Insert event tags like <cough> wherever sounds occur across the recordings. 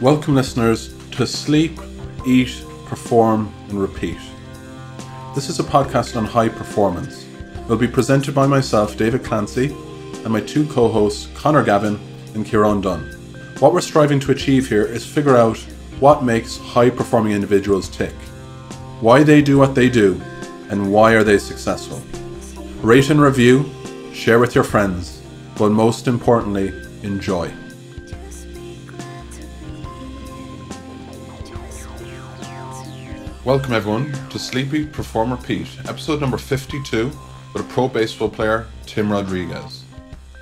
Welcome, listeners, to Sleep, Eat, Perform, and Repeat. This is a podcast on high performance. It will be presented by myself, David Clancy, and my two co hosts, Connor Gavin and Kieran Dunn. What we're striving to achieve here is figure out what makes high performing individuals tick, why they do what they do, and why are they successful. Rate and review, share with your friends, but most importantly, enjoy. Welcome everyone to Sleep Eat Perform Repeat, episode number 52 with a pro baseball player, Tim Rodriguez.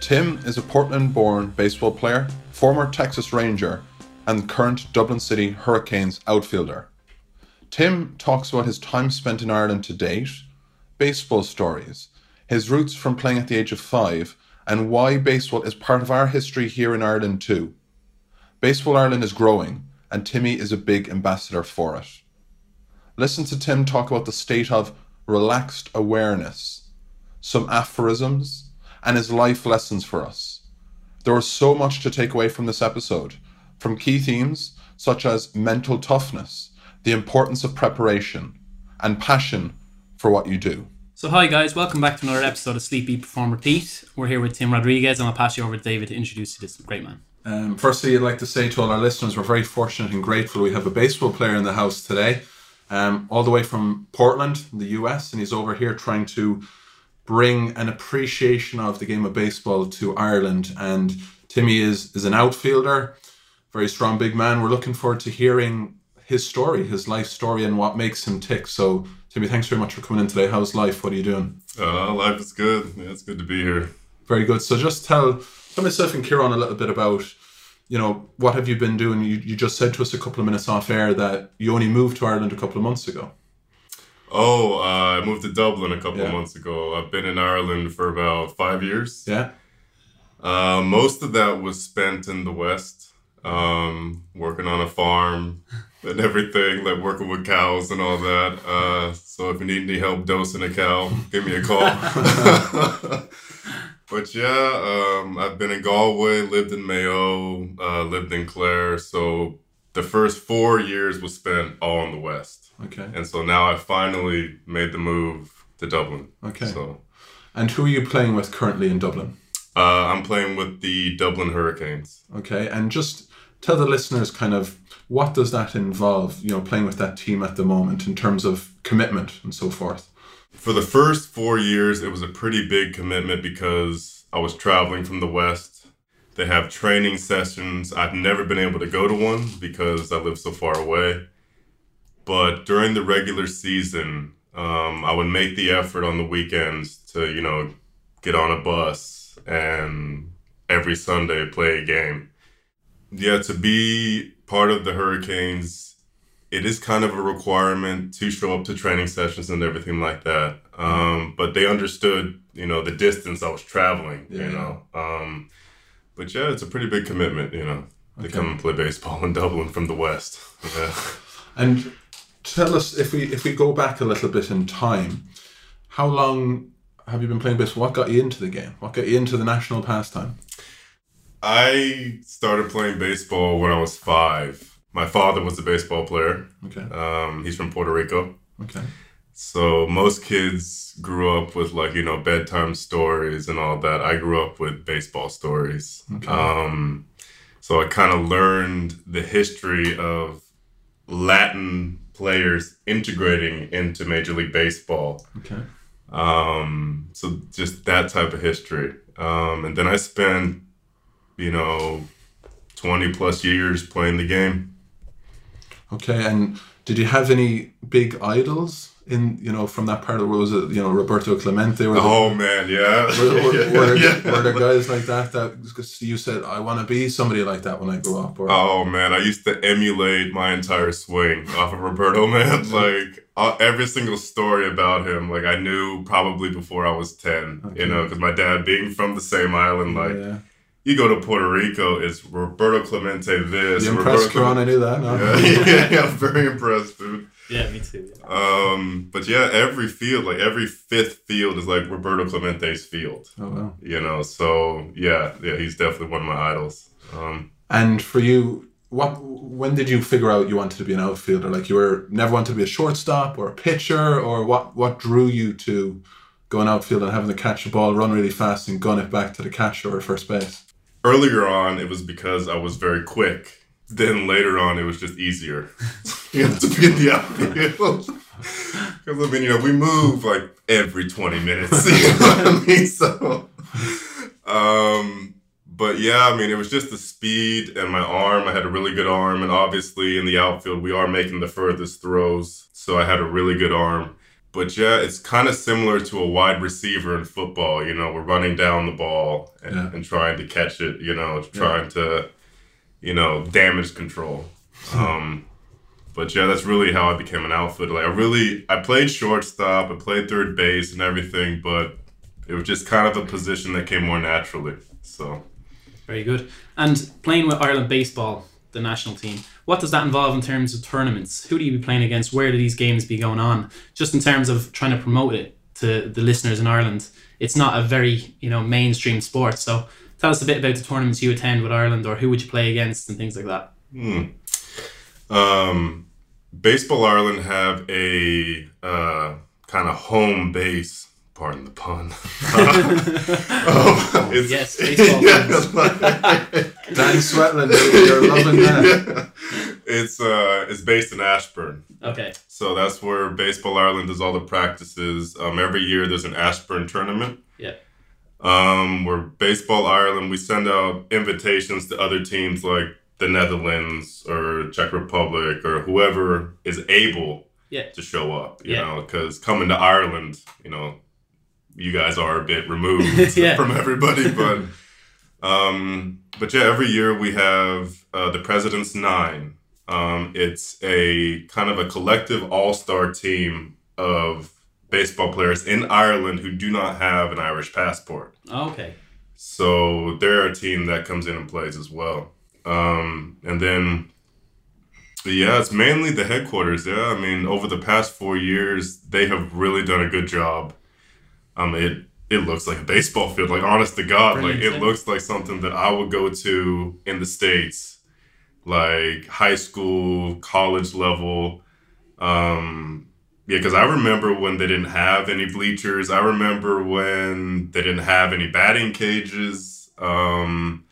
Tim is a Portland born baseball player, former Texas Ranger, and current Dublin City Hurricanes outfielder. Tim talks about his time spent in Ireland to date, baseball stories, his roots from playing at the age of five, and why baseball is part of our history here in Ireland too. Baseball Ireland is growing, and Timmy is a big ambassador for it. Listen to Tim talk about the state of relaxed awareness, some aphorisms, and his life lessons for us. There was so much to take away from this episode, from key themes such as mental toughness, the importance of preparation, and passion for what you do. So, hi guys, welcome back to another episode of Sleep Eat Perform Repeat. We're here with Tim Rodriguez, and I'll pass you over to David to introduce you to this great man. Um, firstly, I'd like to say to all our listeners, we're very fortunate and grateful we have a baseball player in the house today, um, all the way from Portland, the US, and he's over here trying to bring an appreciation of the game of baseball to Ireland. And Timmy is is an outfielder, very strong big man. We're looking forward to hearing his story, his life story, and what makes him tick. So, Timmy, thanks very much for coming in today. How's life? What are you doing? Uh, life is good. Yeah, it's good to be here. Very good. So, just tell tell myself and Kieran a little bit about, you know, what have you been doing? You you just said to us a couple of minutes off air that you only moved to Ireland a couple of months ago. Oh, uh, I moved to Dublin a couple Yeah. of months ago. I've been in Ireland for about five years. Yeah. Uh, most of that was spent in the West, um, working on a farm <laughs> and everything, like working with cows and all that. Uh, so if you need any help dosing a cow, give me a call. <laughs> <laughs> but yeah, um, I've been in Galway, lived in Mayo, uh, lived in Clare. So the first four years was spent all in the West. Okay. And so now I finally made the move to Dublin. Okay. So And who are you playing with currently in Dublin? uh, I'm playing with the Dublin Hurricanes. Okay. And just tell the listeners kind of what does that involve, you know, playing with that team at the moment in terms of commitment and so forth. For the first four years, it was a pretty big commitment because I was traveling from the West. They have training sessions. I've never been able to go to one because I live so far away. But during the regular season, um, I would make the effort on the weekends to, you know, get on a bus and every Sunday play a game. Yeah, to be part of the Hurricanes, it is kind of a requirement to show up to training sessions and everything like that. Um, but they understood, you know, the distance I was traveling, Yeah. you know. Um, but yeah, it's a pretty big commitment, you know, to Okay. come and play baseball in Dublin from the West. Yeah. <laughs> And tell us if we if we go back a little bit in time, how long have you been playing baseball? What got you into the game? What got you into the national pastime? I started playing baseball when I was five. My father was a baseball player. Okay. Um, he's from Puerto Rico. Okay. So most kids grew up with like you know bedtime stories and all that. I grew up with baseball stories. Okay. Um, so I kind of learned the history of Latin players integrating into Major League Baseball. Okay. Um, so just that type of history. Um, and then I spent, you know, 20 plus years playing the game. Okay. And did you have any big idols in you know from that part of the world? Was it you know Roberto Clemente? Were there- Oh man, yeah. <laughs> Were, were, were, there, <laughs> Yeah. were there guys like that that 'cause you said I want to be somebody like that when I grow up? Or Oh man, I used to emulate my entire swing off of Roberto, <laughs> man. Like uh, every single story about him, like I knew probably before I was 10, Okay. you know, because my dad being from the same island, like yeah. You go to Puerto Rico, it's Roberto Clemente this. You Roberto impressed Kieran? I knew that. No? Yeah, <laughs> yeah, yeah, I'm very impressed, dude. Yeah, me too. Um, but yeah, every field, like every fifth field is like Roberto Clemente's field, Oh wow. you know. So yeah, yeah, he's definitely one of my idols. Um, And for you, what when did you figure out you wanted to be an outfielder? Like you were never wanted to be a shortstop or a pitcher, or what? What drew you to going outfield and having to catch the ball, run really fast, and gun it back to the catcher or first base? Earlier on, it was because I was very quick. Then later on, it was just easier. <laughs> to be in the outfield. <laughs> Because I mean, you know, we move like every twenty minutes. <laughs> You know what I mean? So, um, but yeah, I mean, it was just the speed and my arm. I had a really good arm, and obviously in the outfield, we are making the furthest throws, so I had a really good arm. But yeah, it's kind of similar to a wide receiver in football. You know, we're running down the ball and, Yeah. and trying to catch it. You know, trying to, you know, damage control. Um, but yeah, that's really how I became an outfielder. Like I really, I played shortstop, I played third base and everything, but it was just kind of a position that came more naturally. So. Very good. And playing with Ireland baseball, the national team, what does that involve in terms of tournaments? Who do you be playing against? Where do these games be going on? Just in terms of trying to promote it to the listeners in Ireland, it's not a very you know mainstream sport. So tell us a bit about the tournaments you attend with Ireland, or who would you play against, and things like that. Hmm. Um, Baseball Ireland have a uh, kind of home base. Pardon the pun. <laughs> oh, it's, Yes, baseball <laughs> <laughs> Dan Sweatland, you're, you're loving that. Yeah. It's uh, it's based in Ashbourne. Okay. So that's where Baseball Ireland does all the practices. Um, every year there's an Ashbourne tournament. Yeah. Um, where Baseball Ireland, we send out invitations to other teams like the Netherlands or Czech Republic or whoever is able Yeah. to show up. You Yeah. know, because coming to Ireland, you know, you guys are a bit <laughs> removed Yeah. from everybody, <laughs> but. Um, but yeah, every year we have uh, the President's Nine. Um, it's a kind of a collective all star team of baseball players in Ireland who do not have an Irish passport. Okay. So they're a team that comes in and plays as well. Um, and then, yeah, it's mainly the headquarters. Yeah, I mean, over the past four years, they have really done a good job. Um, it it looks like a baseball field. Like honest to God, Brilliant, like it looks like something that I would go to in the states, like high school, college level. Um, yeah, because I remember when they didn't have any bleachers. I remember when they didn't have any batting cages. Um,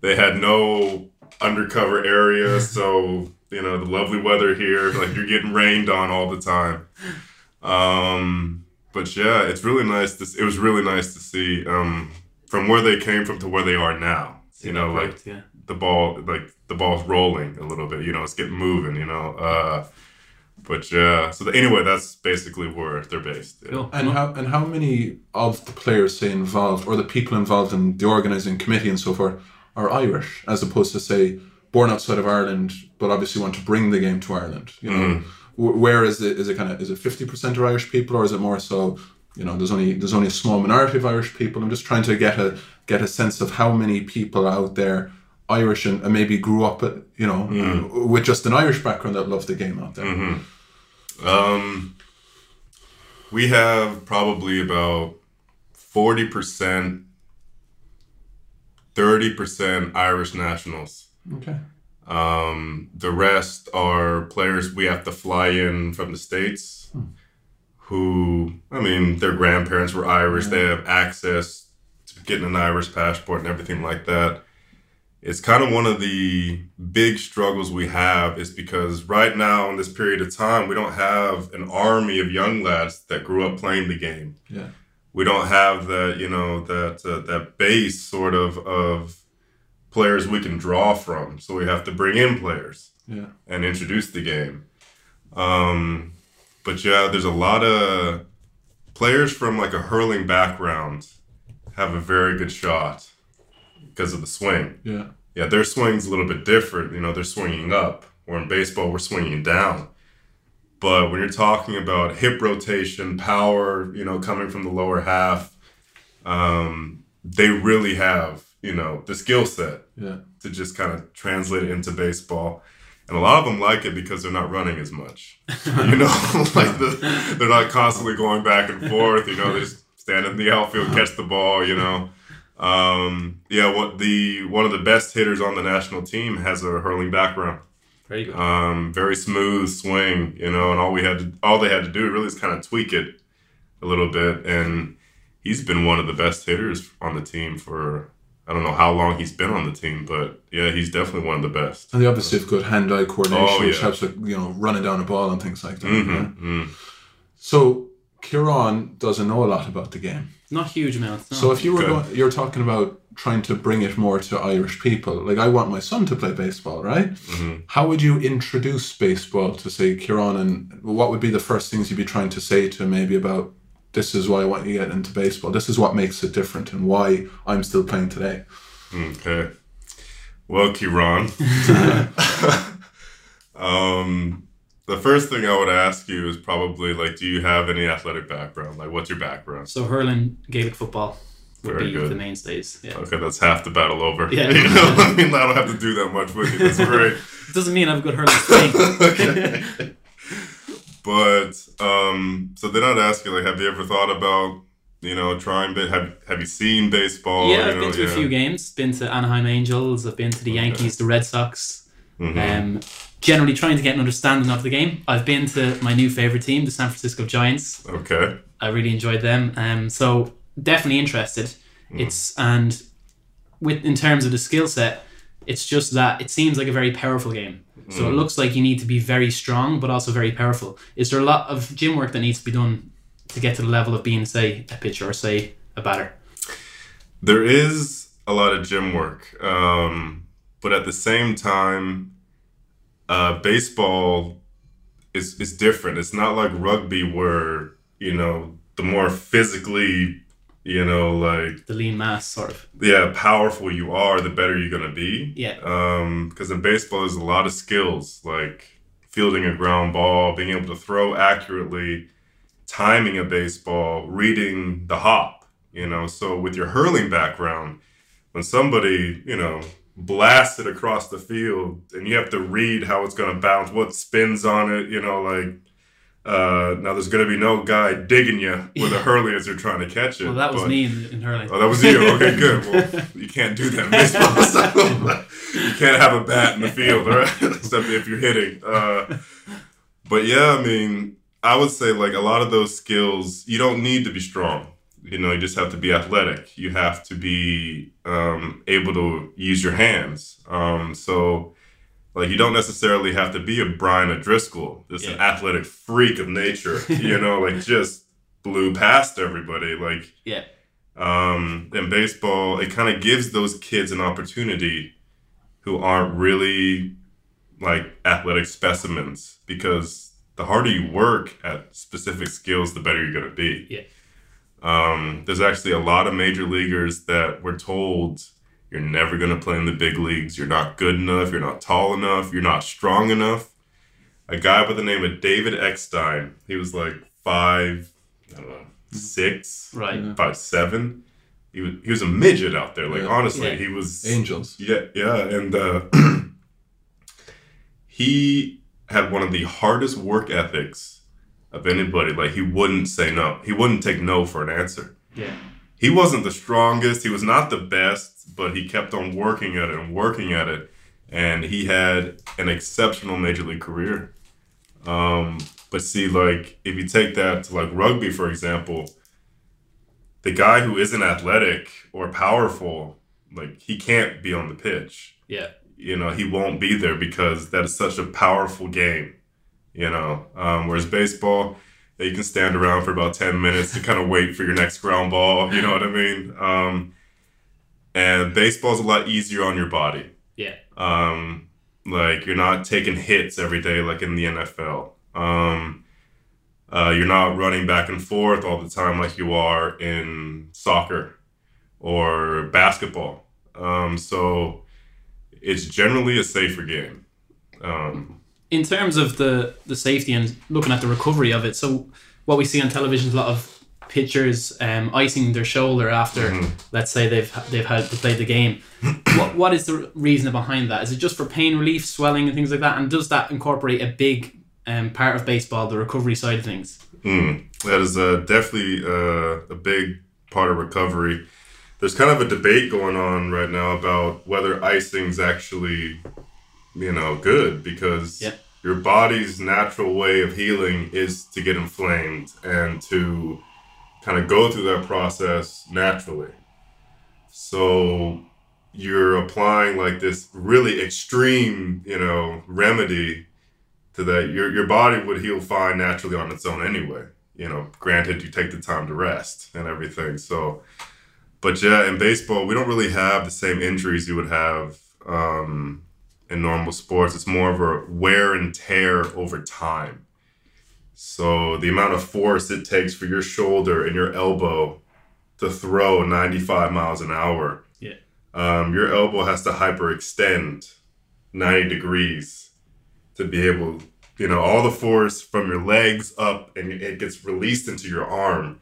they had no undercover area, <laughs> so you know the lovely weather here, like you're getting rained on all the time. Um, but yeah, it's really nice. To, it was really nice to see um, from where they came from to where they are now. You know, like Correct, yeah. the ball like the ball's rolling a little bit you know it's getting moving you know uh but yeah so the, anyway that's basically where they're based yeah. Cool. And how and how many of the players say involved or the people involved in the organising committee and so forth are Irish, as opposed to say born outside of Ireland, but obviously want to bring the game to Ireland. You know, Wh- where is it? Is it kind of is it fifty percent of Irish people, or is it more so? You know, there's only there's only a small minority of Irish people. I'm just trying to get a get a sense of how many people out there Irish and, and maybe grew up, at, you know, mm-hmm. with just an Irish background that love the game out there. Mm-hmm. um we have probably about 40% 30% irish nationals Okay. Um, the rest are players we have to fly in from the States who, I mean, their grandparents were Irish. They have access to getting an Irish passport and everything like that. It's kind of one of the big struggles we have is because right now in this period of time, we don't have an army of young lads that grew up playing the game Yeah. we don't have that you know that uh, that base sort of of players we can draw from so we have to bring in players Yeah. and introduce the game um but yeah there's a lot of players from like a hurling background have a very good shot because of the swing Yeah. yeah, their swing's a little bit different. You know, they're swinging up, or in baseball, we're swinging down. But when you're talking about hip rotation, power, you know, coming from the lower half, um, they really have, you know, the skill set Yeah. to just kind of translate it into baseball. And a lot of them like it because they're not running as much. <laughs> You know, <laughs> like the, they're not constantly going back and forth. You know, they just stand in the outfield, catch the ball. You know, Um, yeah, what the one of the best hitters on the national team has a hurling background. Very good. Um, very smooth swing, you know, and all we had to all they had to do really is kind of tweak it a little bit, and he's been one of the best hitters on the team for I don't know how long he's been on the team, but yeah, he's definitely one of the best. And they obviously have good hand-eye coordination, Oh, which helps with you know running down a ball and things like that. hmm yeah. hmm So Kieran doesn't know a lot about the game. Not huge amounts. No. So if you were going, you're talking about trying to bring it more to Irish people. Like I want my son to play baseball, right? Mhm. How would you introduce baseball to say Kieran, and what would be the first things you'd be trying to say to him maybe about this is why I want you to get into baseball. This is what makes it different, and why I'm still playing today. Okay. Well, Kieran, <laughs> um, the first thing I would ask you is probably like, do you have any athletic background? Like, what's your background? So hurling, Gaelic football would Very be good. the mainstays. Yeah. Okay, that's half the battle over. Yeah. <laughs> You know, I mean, I don't have to do that much with you. That's great. it <laughs> Doesn't mean I have good hurling okay. But um, so they're not asking like, have you ever thought about, you know, trying? But have have you seen baseball? yeah, you I've know, been to a few games. Been to Anaheim Angels. I've been to the Okay. Yankees, the Red Sox. Mhm. Um, generally trying to get an understanding of the game. I've been to my new favorite team, the San Francisco Giants. okay. I really enjoyed them. Um, so definitely interested. Hmm. It's and with in terms of the skill set, it's just that it seems like a very powerful game. So it Hmm. looks like you need to be very strong, but also very powerful. Is there a lot of gym work that needs to be done to get to the level of being, say, a pitcher or say a batter? There is a lot of gym work, um, but at the same time, uh, baseball is is different. It's not like rugby where you know the more physically, you know, like The lean mass, sort of. yeah, powerful you are, the better you're gonna be. Yeah. Um, because in baseball, there's a lot of skills like fielding a ground ball, being able to throw accurately, timing a baseball, reading the hop. You know, so with your hurling background, when somebody you know blasts it across the field and you have to read how it's going to bounce, what spins on it, you know, like. Uh, now there's gonna be no guy digging you with a <laughs> hurling as you're trying to catch it. Well, that was but- me in, in hurling. Oh, that was you. Okay, <laughs> good. Well, you can't do that in baseball. So <laughs> you can't have a bat in the field, right? Except if you're hitting. Uh, but yeah, I mean, I would say like a lot of those skills, you don't need to be strong. You know, you just have to be athletic. You have to be um, able to use your hands. Um, so, like, you don't necessarily have to be a Brian O'Driscoll, an Yeah. athletic freak of nature. <laughs> you know, like just blew past everybody. Like, yeah. um, in baseball, it kind of gives those kids an opportunity who aren't really like athletic specimens because the harder you work at specific skills, the better you're going to be. Yeah. Um, there's actually a lot of major leaguers that were told you're never going to play in the big leagues. You're not good enough. You're not tall enough. You're not strong enough. A guy by the name of David Eckstein, he was like five, I don't know, six, Right. Yeah. five seven. He was he was a midget out there. Like Yeah. honestly, Yeah. he was Angels. Yeah, yeah, and uh, <clears throat> he had one of the hardest work ethics of anybody. Like he wouldn't say no. He wouldn't take no for an answer. Yeah. He wasn't the strongest. He was not the best, but he kept on working at it and working at it, and he had an exceptional major league career. Um, but see, like if you take that to like rugby, for example, the guy who isn't athletic or powerful, like he can't be on the pitch. Yeah. You know, he won't be there because that is such a powerful game. You know, um, whereas baseball, you can stand around for about ten minutes to kind of wait for your next ground ball. You know what I mean? Um, and baseball's a lot easier on your body. Yeah. Um, like you're not taking hits every day like in the NFL. Um, uh, you're not running back and forth all the time like you are in soccer or basketball. Um, so it's generally a safer game. Um, in terms of the the safety and looking at the recovery of it, so what we see on television is a lot of pitchers um, icing their shoulder after, Mhm. let's say they've they've had to play the game. <clears throat> what what is the reason behind that? Is it just for pain relief, swelling, and things like that? And does that incorporate a big um, part of baseball, the recovery side of things? Mm, that is uh, definitely uh, a big part of recovery. there's kind of a debate going on right now about whether icing's actually, you know, good because Yeah. Your body's natural way of healing is to get inflamed and to kind of go through that process naturally. So you're applying like this really extreme, you know, remedy to that. Your your body would heal fine naturally on its own anyway. You know, granted you take the time to rest and everything. So, but yeah, in baseball we don't really have the same injuries you would have um, in normal sports. It's more of a wear and tear over time. So the amount of force it takes for your shoulder and your elbow to throw 95 miles an hour. Yeah. Um, your elbow has to hyperextend 90 degrees to be able, you know, all the force from your legs up and it gets released into your arm.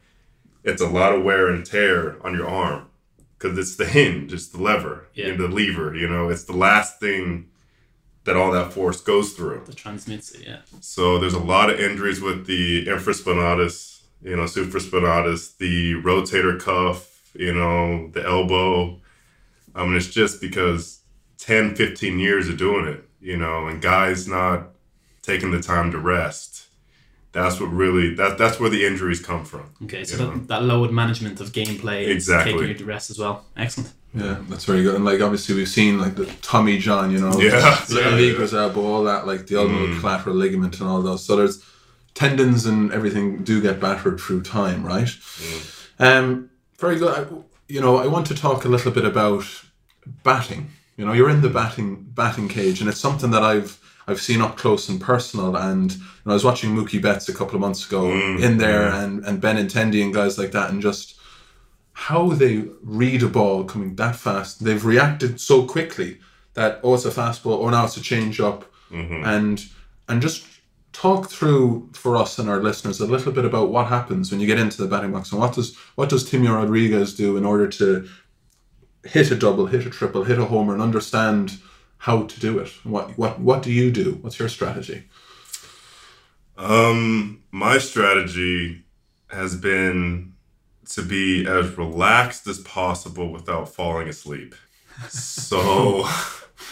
It's a lot of wear and tear on your arm because it's the hinge, it's the lever, Yeah. and the lever, you know, it's the last thing that all that force goes through. That transmits it, yeah. So there's a lot of injuries with the infraspinatus, you know, supraspinatus, the rotator cuff, you know, the elbow. I mean, it's just because 10, 15 years of doing it, you know, and guys not taking the time to rest. That's what really that that's where the injuries come from. Okay, so that, that load management of gameplay is Exactly. taking you to rest as well. Excellent. Yeah, that's very good. And like obviously we've seen like the Tommy John, you know, Yeah, little yeah, Liga's elbow, all that, like the ulnar mm. collateral ligament and all those. So there's tendons and everything do get battered through time, right? Mm. Um, very good. I, you know, I want to talk a little bit about batting. You know, you're in the mm. batting batting cage, and it's something that I've I've seen up close and personal. And you know, I was watching Mookie Betts a couple of months ago in there, and and Benintendi and guys like that, and just how they read a ball coming that fast. They've reacted so quickly that oh, it's a fastball, or now it's a change up, and and just talk through for us and our listeners a little bit about what happens when you get into the batting box and what does what does Timio Rodriguez do in order to hit a double, hit a triple, hit a homer, and understand how to do it. What what what do you do? What's your strategy? Um, my strategy has been to be as relaxed as possible without falling asleep. So,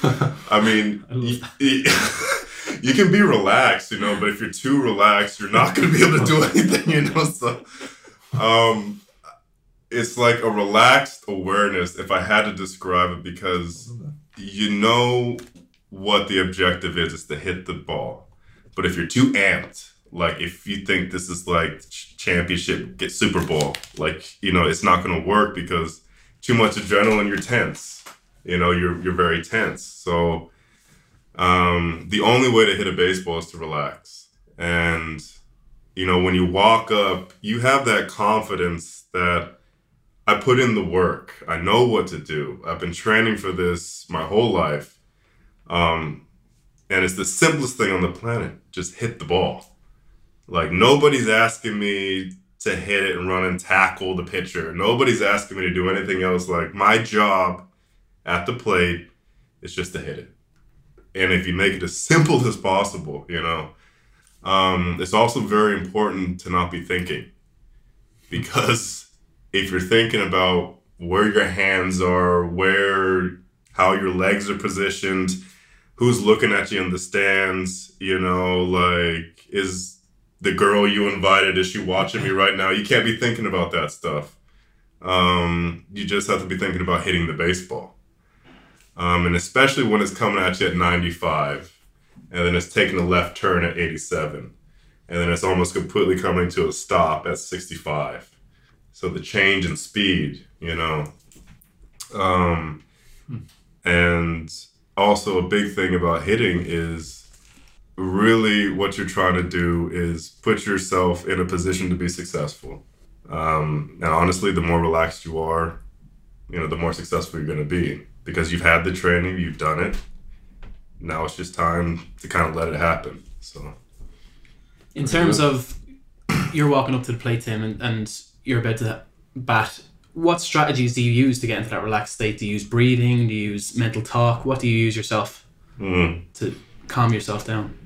I mean, <laughs> y- y- <laughs> you can be relaxed, you know, but if you're too relaxed, you're not going to be able to do <laughs> anything, you know. So, um, it's like a relaxed awareness, if I had to describe it, because you know what the objective is, is to hit the ball. But if you're too amped, like if you think this is like championship, get Super Bowl, like you know, it's not going to work because too much adrenaline, you're tense. You know, you're you're very tense. So um, the only way to hit a baseball is to relax. And you know, when you walk up, you have that confidence that I put in the work. I know what to do. I've been training for this my whole life. Um, and it's the simplest thing on the planet. Just hit the ball. Like nobody's asking me to hit it and run and tackle the pitcher. Nobody's asking me to do anything else. Like my job at the plate is just to hit it. And if you make it as simple as possible, you know, um, it's also very important to not be thinking because if you're thinking about where your hands are, where how your legs are positioned, who's looking at you in the stands, you know, like is the girl you invited is she watching me right now? You can't be thinking about that stuff. Um, you just have to be thinking about hitting the baseball. Um, and especially when it's coming at you at 95 and then it's taking a left turn at 87 and then it's almost completely coming to a stop at 65 so the change in speed you know um, and also a big thing about hitting is really what you're trying to do is put yourself in a position to be successful um, and honestly the more relaxed you are you know the more successful you're going to be because you've had the training you've done it now it's just time to kind of let it happen so In terms of you're walking up to the plate, Tim, and, and you're about to bat, what strategies do you use to get into that relaxed state? Do you use breathing? Do you use mental talk? What do you use yourself mm. to calm yourself down?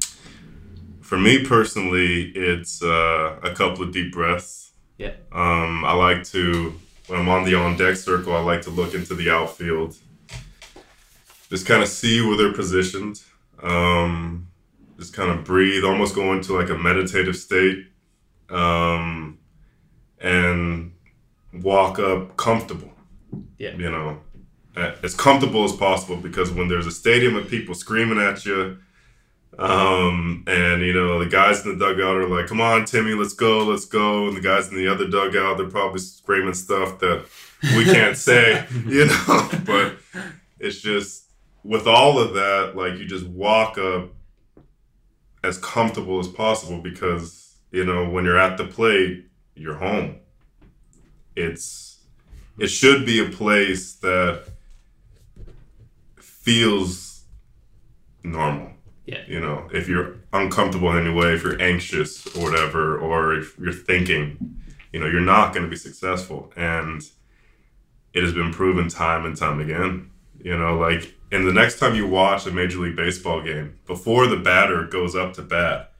For me personally, it's uh, a couple of deep breaths. Yeah. Um, I like to when I'm on the on deck circle, I like to look into the outfield, just kind of see where they're positioned, um, just kind of breathe, almost go into like a meditative state, um, and walk up comfortable. Yeah. You know, as comfortable as possible because when there's a stadium of people screaming at you, um, and you know the guys in the dugout are like, "Come on, Timmy, let's go, let's go," and the guys in the other dugout they're probably screaming stuff that we can't say, <laughs> you know. But it's just with all of that, like you just walk up as comfortable as possible because you know when you're at the plate, you're home. It's it should be a place that feels normal. Yeah. You know, if you're uncomfortable in any way, if you're anxious or whatever, or if you're thinking, you know, you're not going to be successful. And it has been proven time and time again. You know, like, and the next time you watch a Major League Baseball game, before the batter goes up to bat,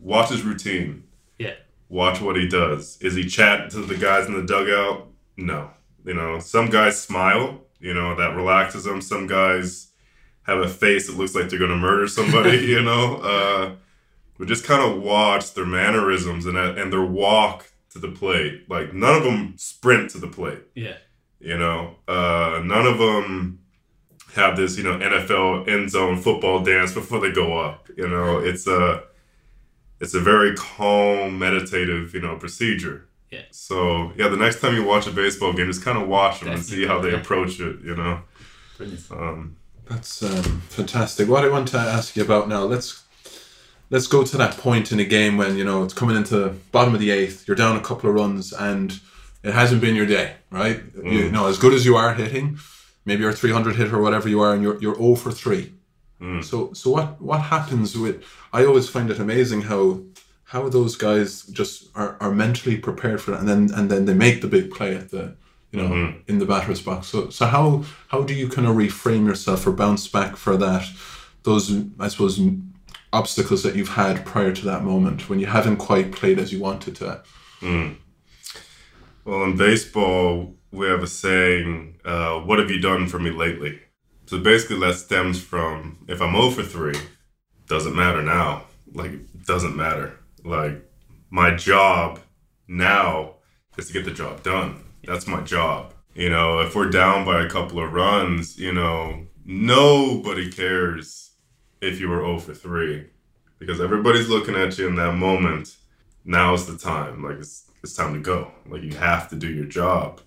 watch his routine. Yeah. Watch what he does. Is he chatting to the guys in the dugout? No. You know, some guys smile, you know, that relaxes them. Some guys have a face that looks like they're going to murder somebody, <laughs> you know. Uh, we just kind of watch their mannerisms and, and their walk to the plate. Like, none of them sprint to the plate. Yeah. You know, uh, none of them have this, you know, NFL end zone football dance before they go up. You know, it's a it's a very calm, meditative, you know, procedure. Yeah. So yeah, the next time you watch a baseball game, just kind of watch them and see how they approach it. You know. Brilliant. Um, That's um, fantastic. What I want to ask you about now, let's let's go to that point in a game when you know it's coming into bottom of the eighth. You're down a couple of runs, and it hasn't been your day, right? You know, as good as you are hitting, maybe you're a 300 hit or whatever you are, and you're you're 0 for three. So so what what happens with? I always find it amazing how how those guys just are, are mentally prepared for that, and then and then they make the big play at the you know in the batter's box. So so how how do you kind of reframe yourself or bounce back for that? Those I suppose obstacles that you've had prior to that moment when you haven't quite played as you wanted to. well, in baseball, we have a saying, uh, "What have you done for me lately?" So basically, that stems from if I'm 0 for three, doesn't matter now. Like, doesn't matter. Like, my job now is to get the job done. That's my job. You know, if we're down by a couple of runs, you know, nobody cares if you were 0 for 3 because everybody's looking at you in that moment. Now's the time. Like, it's, it's time to go. Like, you have to do your job.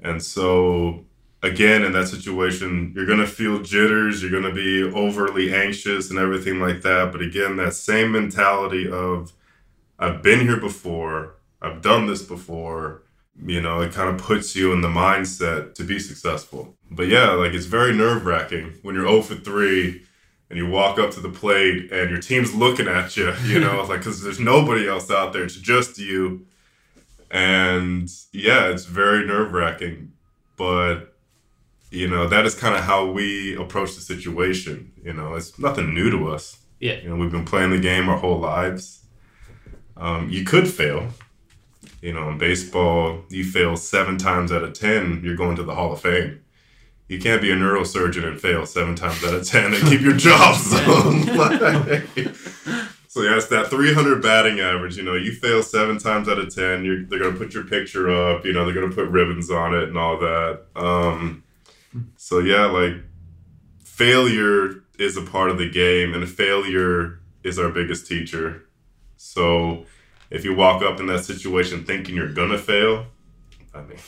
And so, again, in that situation, you're going to feel jitters, you're going to be overly anxious and everything like that. But again, that same mentality of, I've been here before, I've done this before, you know, it kind of puts you in the mindset to be successful. But yeah, like it's very nerve wracking when you're 0 for 3 and you walk up to the plate and your team's looking at you, <laughs> you know, like because there's nobody else out there, it's just you. And yeah, it's very nerve wracking. But, you know, that is kind of how we approach the situation. You know, it's nothing new to us. Yeah. You know, we've been playing the game our whole lives. Um, you could fail. You know, in baseball, you fail seven times out of 10, you're going to the Hall of Fame. You can't be a neurosurgeon and fail seven times out of 10 and keep your <laughs> job. So, like, <laughs> so yeah, it's that 300 batting average. You know, you fail seven times out of 10, you're, they're going to put your picture up, you know, they're going to put ribbons on it and all that. Um, so yeah, like failure is a part of the game and failure is our biggest teacher. So if you walk up in that situation thinking you're gonna fail, I mean,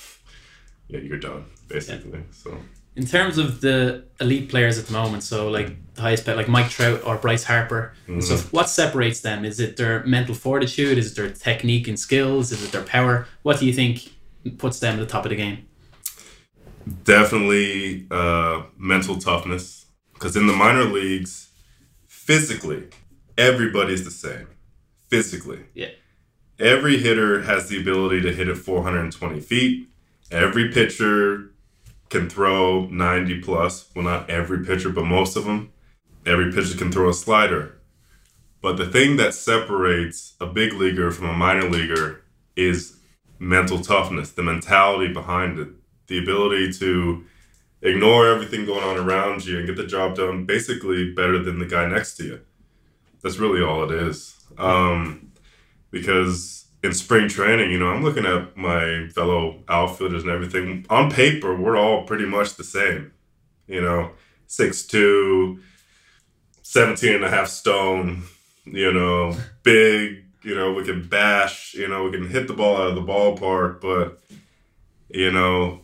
yeah, you're done basically. So In terms of the elite players at the moment, so like the highest bet, like Mike Trout or Bryce Harper and stuff, what separates them? Is it their mental fortitude? Is it their technique and skills? Is it their power? What do you think puts them at the top of the game? definitely uh, mental toughness because in the minor leagues, physically, everybody's the same. Physically, Yeah. Every hitter has the ability to hit it 420 feet. Every pitcher can throw 90 plus. Well, not every pitcher, but most of them. Every pitcher can throw a slider. But the thing that separates a big leaguer from a minor leaguer is mental toughness, the mentality behind it, the ability to ignore everything going on around you and get the job done basically better than the guy next to you. That's really all it is. Um, because in spring training, you know, I'm looking at my fellow outfielders and everything. On paper, we're all pretty much the same. You know, 6'2, 17 and a half stone, you know, big, you know, we can bash, you know, we can hit the ball out of the ballpark, but, you know,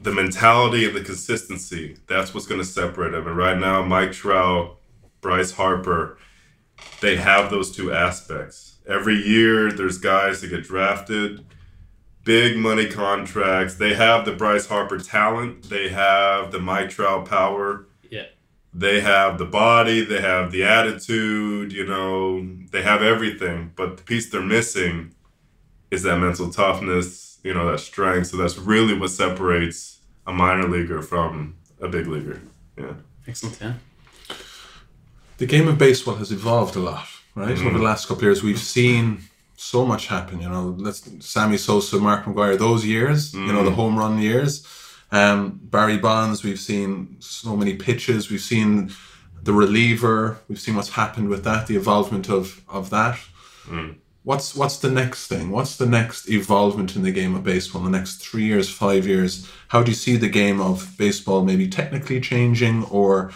the mentality and the consistency, that's what's going to separate them. And right now, Mike Trout, Bryce Harper, they have those two aspects. Every year, there's guys that get drafted, big money contracts. They have the Bryce Harper talent, they have the Mike Trout power. Yeah. They have the body, they have the attitude, you know, they have everything. But the piece they're missing is that mental toughness, you know, that strength. So that's really what separates a minor leaguer from a big leaguer. Yeah. Excellent, yeah. The game of baseball has evolved a lot, right? Mm-hmm. Over the last couple of years, we've seen so much happen. You know, let's Sammy Sosa, Mark McGwire, those years. You Mm-hmm. know, the home run years. Um, Barry Bonds. We've seen so many pitches. We've seen the reliever. We've seen what's happened with that. The evolvement of of that. Mm. What's what's the next thing? What's the next evolvement in the game of baseball in the next three years, five years? How do you see the game of baseball maybe technically changing or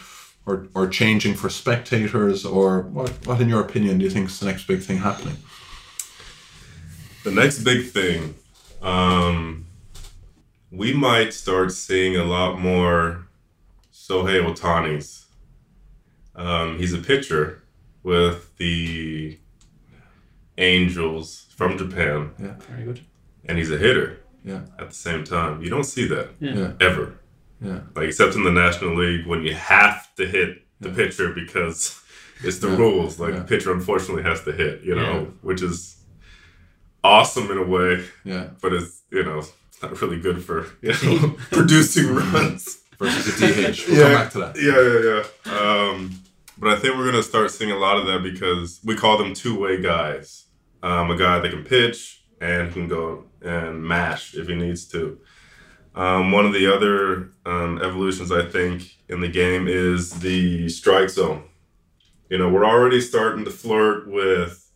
or, or changing for spectators or what, what in your opinion do you think is the next big thing happening? The next big thing, um, we might start seeing a lot more Shohei Ohtani's. Um, he's a pitcher with the Angels from Japan, Yeah, Very good. and he's a hitter Yeah, at the same time. You don't see that Yeah. yeah, ever. Yeah. like except in the National League when you have to hit the pitcher because <laughs> it's the Yeah. rules. Like Yeah. the pitcher unfortunately has to hit, you know, Yeah. which is awesome in a way, Yeah, but it's you know it's not really good for you <laughs> know <laughs> producing runs. versus the DH. We'll come back to that. Yeah, yeah, yeah. Um, but I think we're gonna start seeing a lot of that because we call them two-way guys. Um, a guy that can pitch and can go and mash if he needs to. Um, one of the other um, evolutions I think in the game is the strike zone. You know, we're already starting to flirt with,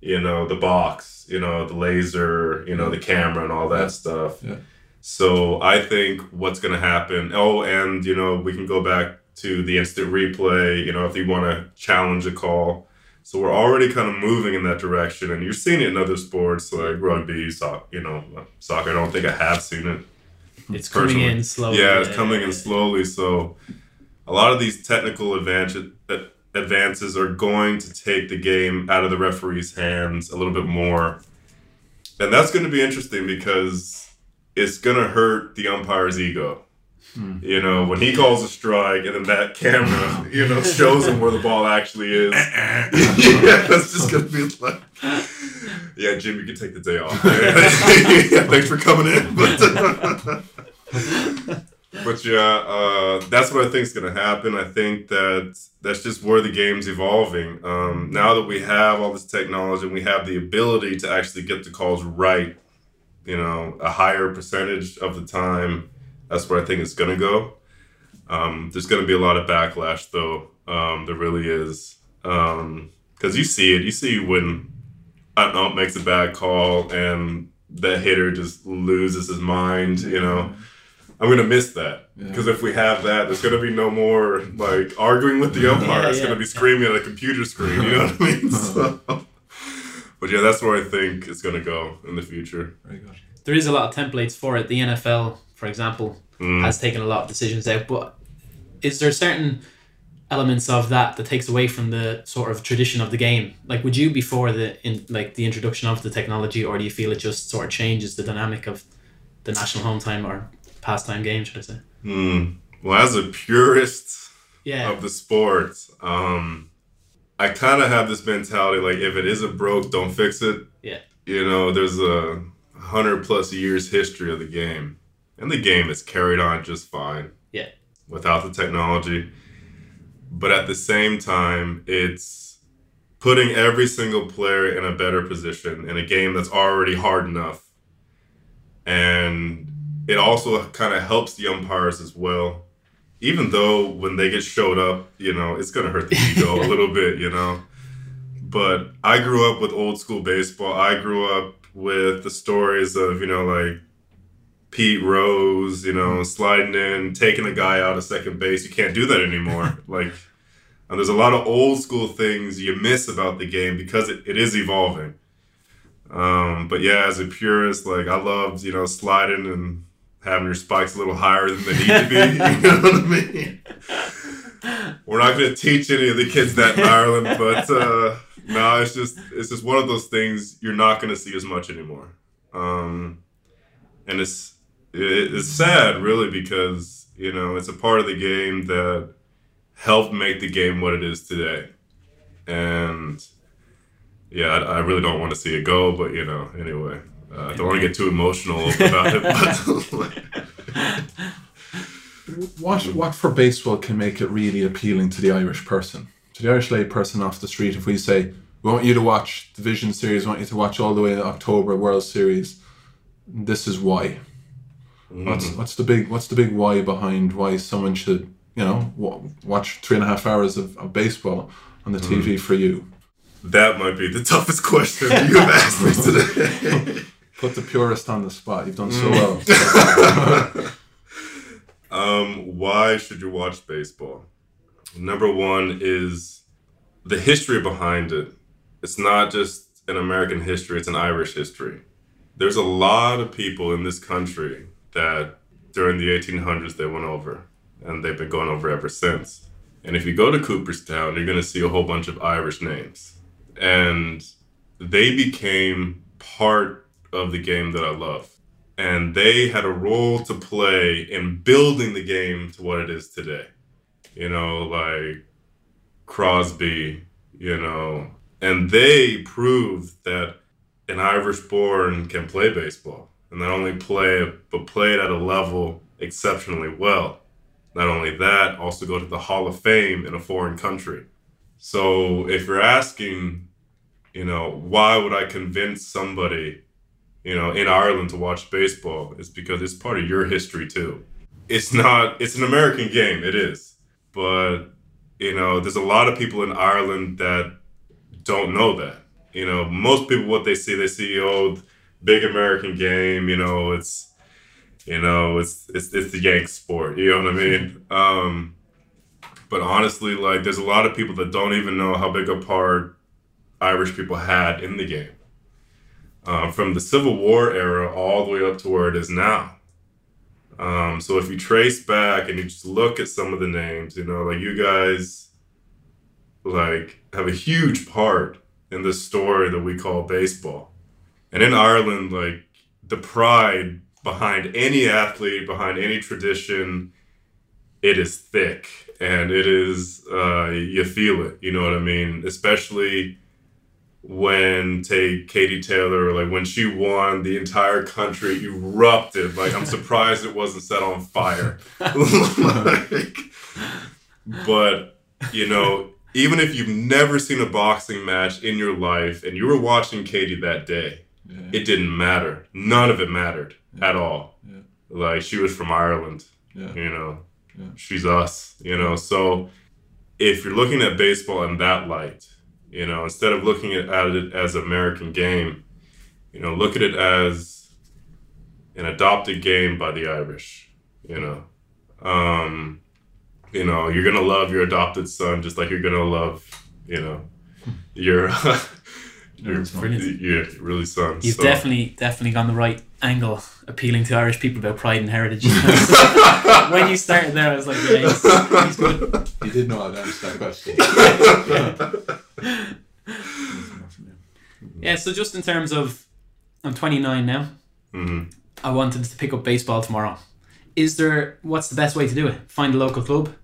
you know, the box, you know, the laser, you know, the camera and all that Yeah. stuff. Yeah. So I think what's going to happen. Oh, and you know, we can go back to the instant replay. You know, if you want to challenge a call. So we're already kind of moving in that direction, and you're seeing it in other sports like rugby, soccer. You know, soccer. I don't think I have seen it. It's coming in slowly. Yeah, it's coming in slowly. So a lot of these technical advantage, uh, advances are going to take the game out of the referee's hands a little bit more. And that's going to be interesting because it's going to hurt the umpire's ego. You know, when he calls a strike and then that <laughs> camera, you know, shows him where the ball actually is. <laughs> yeah, that's just going to be like, yeah, Jim, you can take the day off. <laughs> yeah, thanks for coming in. <laughs> But, yeah, uh, that's what I think is going to happen. I think that that's just where the game's evolving. Um, now that we have all this technology and we have the ability to actually get the calls right, you know, a higher percentage of the time, that's where I think it's going to go. Um, there's going to be a lot of backlash, though. Um, there really is. Because you see it. You see when an ump makes a bad call and the hitter just loses his mind, you know. I'm gonna miss that Yeah. because if we have that, there's gonna be no more like arguing with the umpire. Yeah, it's yeah, gonna be screaming at a computer screen. You know what I mean? <laughs> So, but yeah, that's where I think it's gonna go in the future. There is a lot of templates for it. The NFL, for example, Mm. has taken a lot of decisions out. But is there certain elements of that that takes away from the sort of tradition of the game? Like, would you be for the in like the introduction of the technology, or do you feel it just sort of changes the dynamic of the national home time or pastime game? Should I say? Hmm. Well, as a purist Yeah. of the sport, um, I kind of have this mentality like if it isn't broke, don't fix it. Yeah. You know, there's a hundred plus years history of the game, and the game is carried on just fine. Yeah. Without the technology, but at the same time, it's putting every single player in a better position in a game that's already hard enough. and it also kind of helps the umpires as well. Even though when they get showed up, you know, it's gonna hurt the ego a little bit, you know. But I grew up with old school baseball. I grew up with the stories of, you know, like Pete Rose, you know, sliding in, taking a guy out of second base. You can't do that anymore. <laughs> like, and there's a lot of old school things you miss about the game because it, it is evolving. Um, but yeah, as a purist, like I loved, you know, sliding and having your spikes a little higher than they need to be. you <laughs> know what I mean? We're not going to teach any of the kids that in Ireland, but uh, no, it's just it's just one of those things you're not going to see as much anymore. Um, and it's it, it's sad, really, because you know it's a part of the game that helped make the game what it is today, and yeah, I, I really don't want to see it go, but you know, anyway, uh, I don't want to get too emotional about it. But <laughs> What what for baseball can make it really appealing to the Irish person, to the Irish lay person off the street? If we say we want you to watch the Division Series, we want you to watch all the way to October World Series, this is why. What's what's the big what's the big why behind why someone should you know wa- watch three and a half hours of, of baseball on the TV for you? that might be the toughest question you have asked me today. <laughs> Put the purist on the spot. You've done so well. <laughs> Um, why should you watch baseball? Number one is the history behind it. It's not just an American history, it's an Irish history. There's a lot of people in this country that during the 1800s they went over, and they've been going over ever since. And if you go to Cooperstown, you're going to see a whole bunch of Irish names. And they became part of the game that I love and they had a role to play in building the game to what it is today. You know, like Crosby, you know, and they proved that an Irish born can play baseball and not only play it, but play it at a level exceptionally well. Not only that, also go to the Hall of Fame in a foreign country. So if you're asking, you know, why would I convince somebody you know, in Ireland to watch baseball is because it's part of your history too. It's not, it's an American game, it is. But, you know, there's a lot of people in Ireland that don't know that. You know, most people, what they see, they see, oh, big American game, you know, it's, you know, it's, it's, it's the Yank sport, you know what I mean? Um, but honestly, like, there's a lot of people that don't even know how big a part Irish people had in the game uh, from the Civil War era all the way up to where it is now. Um, so if you trace back and you just look at some of the names, you know, like you guys, like have a huge part in this story that we call baseball. And in Ireland, like the pride behind any athlete, behind any tradition, it is thick and it is uh, you feel it. You know what I mean? Especially when take Katie Taylor, like when she won, the entire country erupted. Like I'm <laughs> surprised it wasn't set on fire. <laughs> like, but you know, even if you've never seen a boxing match in your life and you were watching Katie that day, Yeah. it didn't matter. None of it mattered at all. Yeah. Like she was from Ireland, Yeah. you know. Yeah. She's us, you know. So if you're looking at baseball in that light, you know, instead of looking at, at it as American game, you know, look at it as an adopted game by the Irish, you know. Um, you know, you're gonna love your adopted son just like you're gonna love, you know, your <laughs> your That's brilliant. really son. You've So- definitely definitely gone the right angle, appealing to Irish people about pride and heritage. <laughs> <laughs> when you started there, I was like, yeah, he's, he's good. You did know how to answer that question. Yeah, so just in terms of, I'm 29 now. Mhm. I wanted to pick up baseball tomorrow. Is there, what's the best way to do it? Find a local club?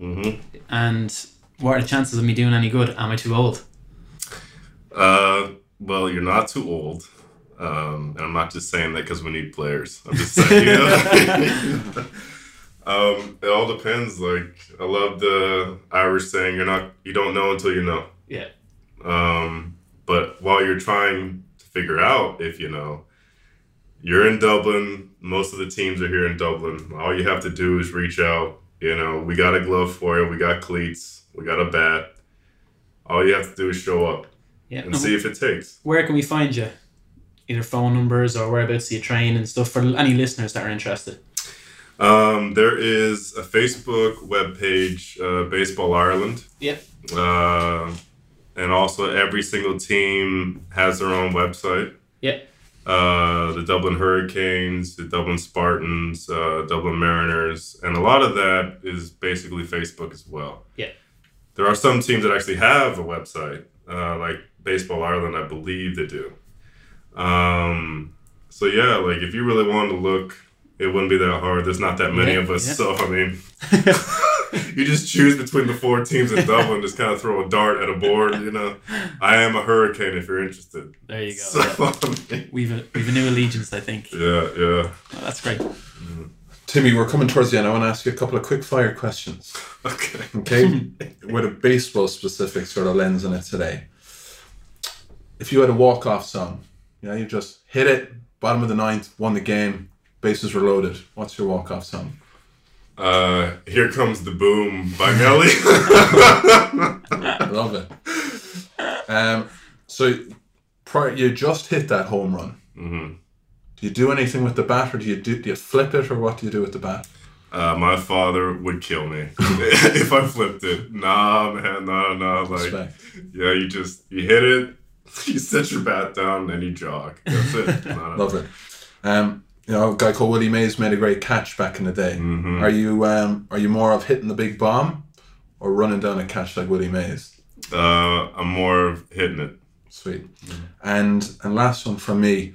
Mhm. And what are the chances of me doing any good? Am I too old? Uh, well, you're not too old. Um, and I'm not just saying that because we need players. I'm just saying, you know. <laughs> um, it all depends. Like, I love the Irish saying, "You're not, you don't know until you know." Yeah. Um, but while you're trying to figure out if you know, you're in Dublin. Most of the teams are here in Dublin. All you have to do is reach out. You know, we got a glove for you. We got cleats. We got a bat. All you have to do is show up Yeah. and see if it takes. Where can we find you? Either phone numbers or whereabouts do you train and stuff for any listeners that are interested. Um, there is a Facebook webpage, uh, Baseball Ireland. Yep. Uh, and also, every single team has their own website. Yep. Uh, the Dublin Hurricanes, the Dublin Spartans, uh, Dublin Mariners, and a lot of that is basically Facebook as well. Yeah. There are some teams that actually have a website, uh, like Baseball Ireland, I believe they do. Um, so yeah, like if you really wanted to look, it wouldn't be that hard. There's not that many Yeah, of us, yeah. so I mean, <laughs> <laughs> you just choose between the four teams in Dublin, just kind of throw a dart at a board. You know, I am a Hurricane if you're interested. There you go. So, <laughs> I We've a, we've a new allegiance, I think. yeah, yeah. Oh, that's great. Timmy, we're coming towards the end. I want to ask you a couple of quick fire questions. Okay. Okay, <laughs> with a baseball specific sort of lens in it today. If you had a walk off song, yeah, you just hit it, bottom of the ninth, won the game, bases were loaded. What's your walk off song? Uh, here comes the boom by <laughs> Nelly. Love it. Um, so prior, you just hit that home run. hmm Do you do anything with the bat, or do you do, do you flip it, or what do you do with the bat? uh, my father would kill me <laughs> <laughs> if I flipped it. Nah, man, nah, nah. Like, Respect. yeah, you just you hit it, you set your bat down, and you jog. That's it. Love it. Um, you know, a guy called Willie Mays made a great catch back in the day. Mhm. Are you um, are you more of hitting the big bomb, or running down a catch like Willie Mays? Uh, I'm more of hitting it. Sweet. And and last one from me.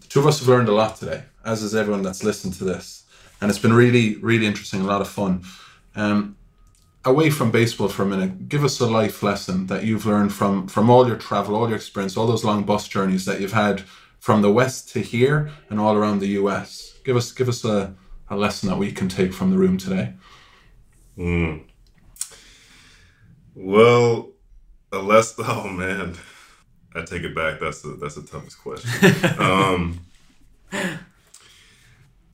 The two of us have learned a lot today, as is everyone that's listened to this, and it's been really really interesting, a lot of fun. Um, away from baseball for a minute, give us a life lesson that you've learned from from all your travel, all your experience, all those long bus journeys that you've had from the west to here and all around the US. Give us give us a, a lesson that we can take from the room today. Mm. Well, unless <laughs> oh man, I take it back. That's the that's the toughest question. <laughs> um,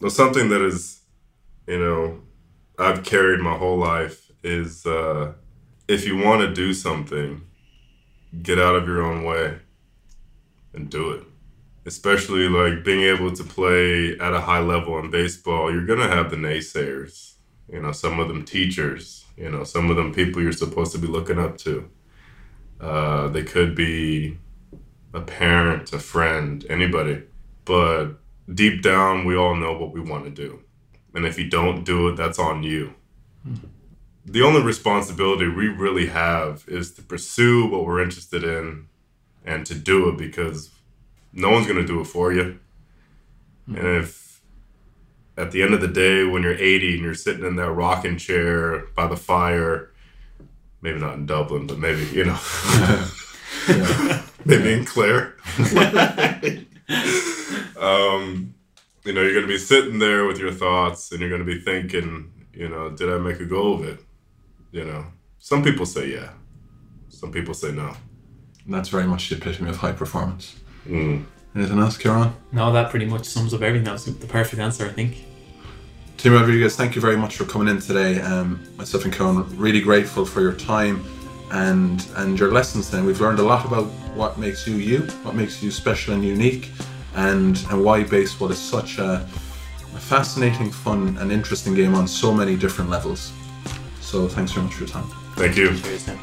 well, something that is, you know, I've carried my whole life is uh, if you want to do something, get out of your own way and do it. Especially like being able to play at a high level in baseball, you're gonna have the naysayers. You know, some of them teachers. You know, some of them people you're supposed to be looking up to. Uh, they could be a parent, a friend, anybody. But deep down, we all know what we want to do. And if you don't do it, that's on you. The only responsibility we really have is to pursue what we're interested in and to do it because no one's going to do it for you. And if at the end of the day, when you're 80 and you're sitting in that rocking chair by the fire, maybe not in Dublin, but maybe, you know, Yeah. <laughs> maybe in Clare. <laughs> um, you know, you're going to be sitting there with your thoughts and you're going to be thinking, you know, did I make a go of it? You know, some people say yeah, some people say no. And that's very much the epitome of high performance. Mm. Anything else, Kieran? No, that pretty much sums up everything. That was the perfect answer, I think. Tim Rodriguez, thank you very much for coming in today. Um, myself and Kieran, really grateful for your time and and your lessons. Then we've learned a lot about what makes you you, what makes you special and unique, and and why baseball is such a, a fascinating, fun, and interesting game on so many different levels. So thanks very much for your time. Thank you. Cheers now.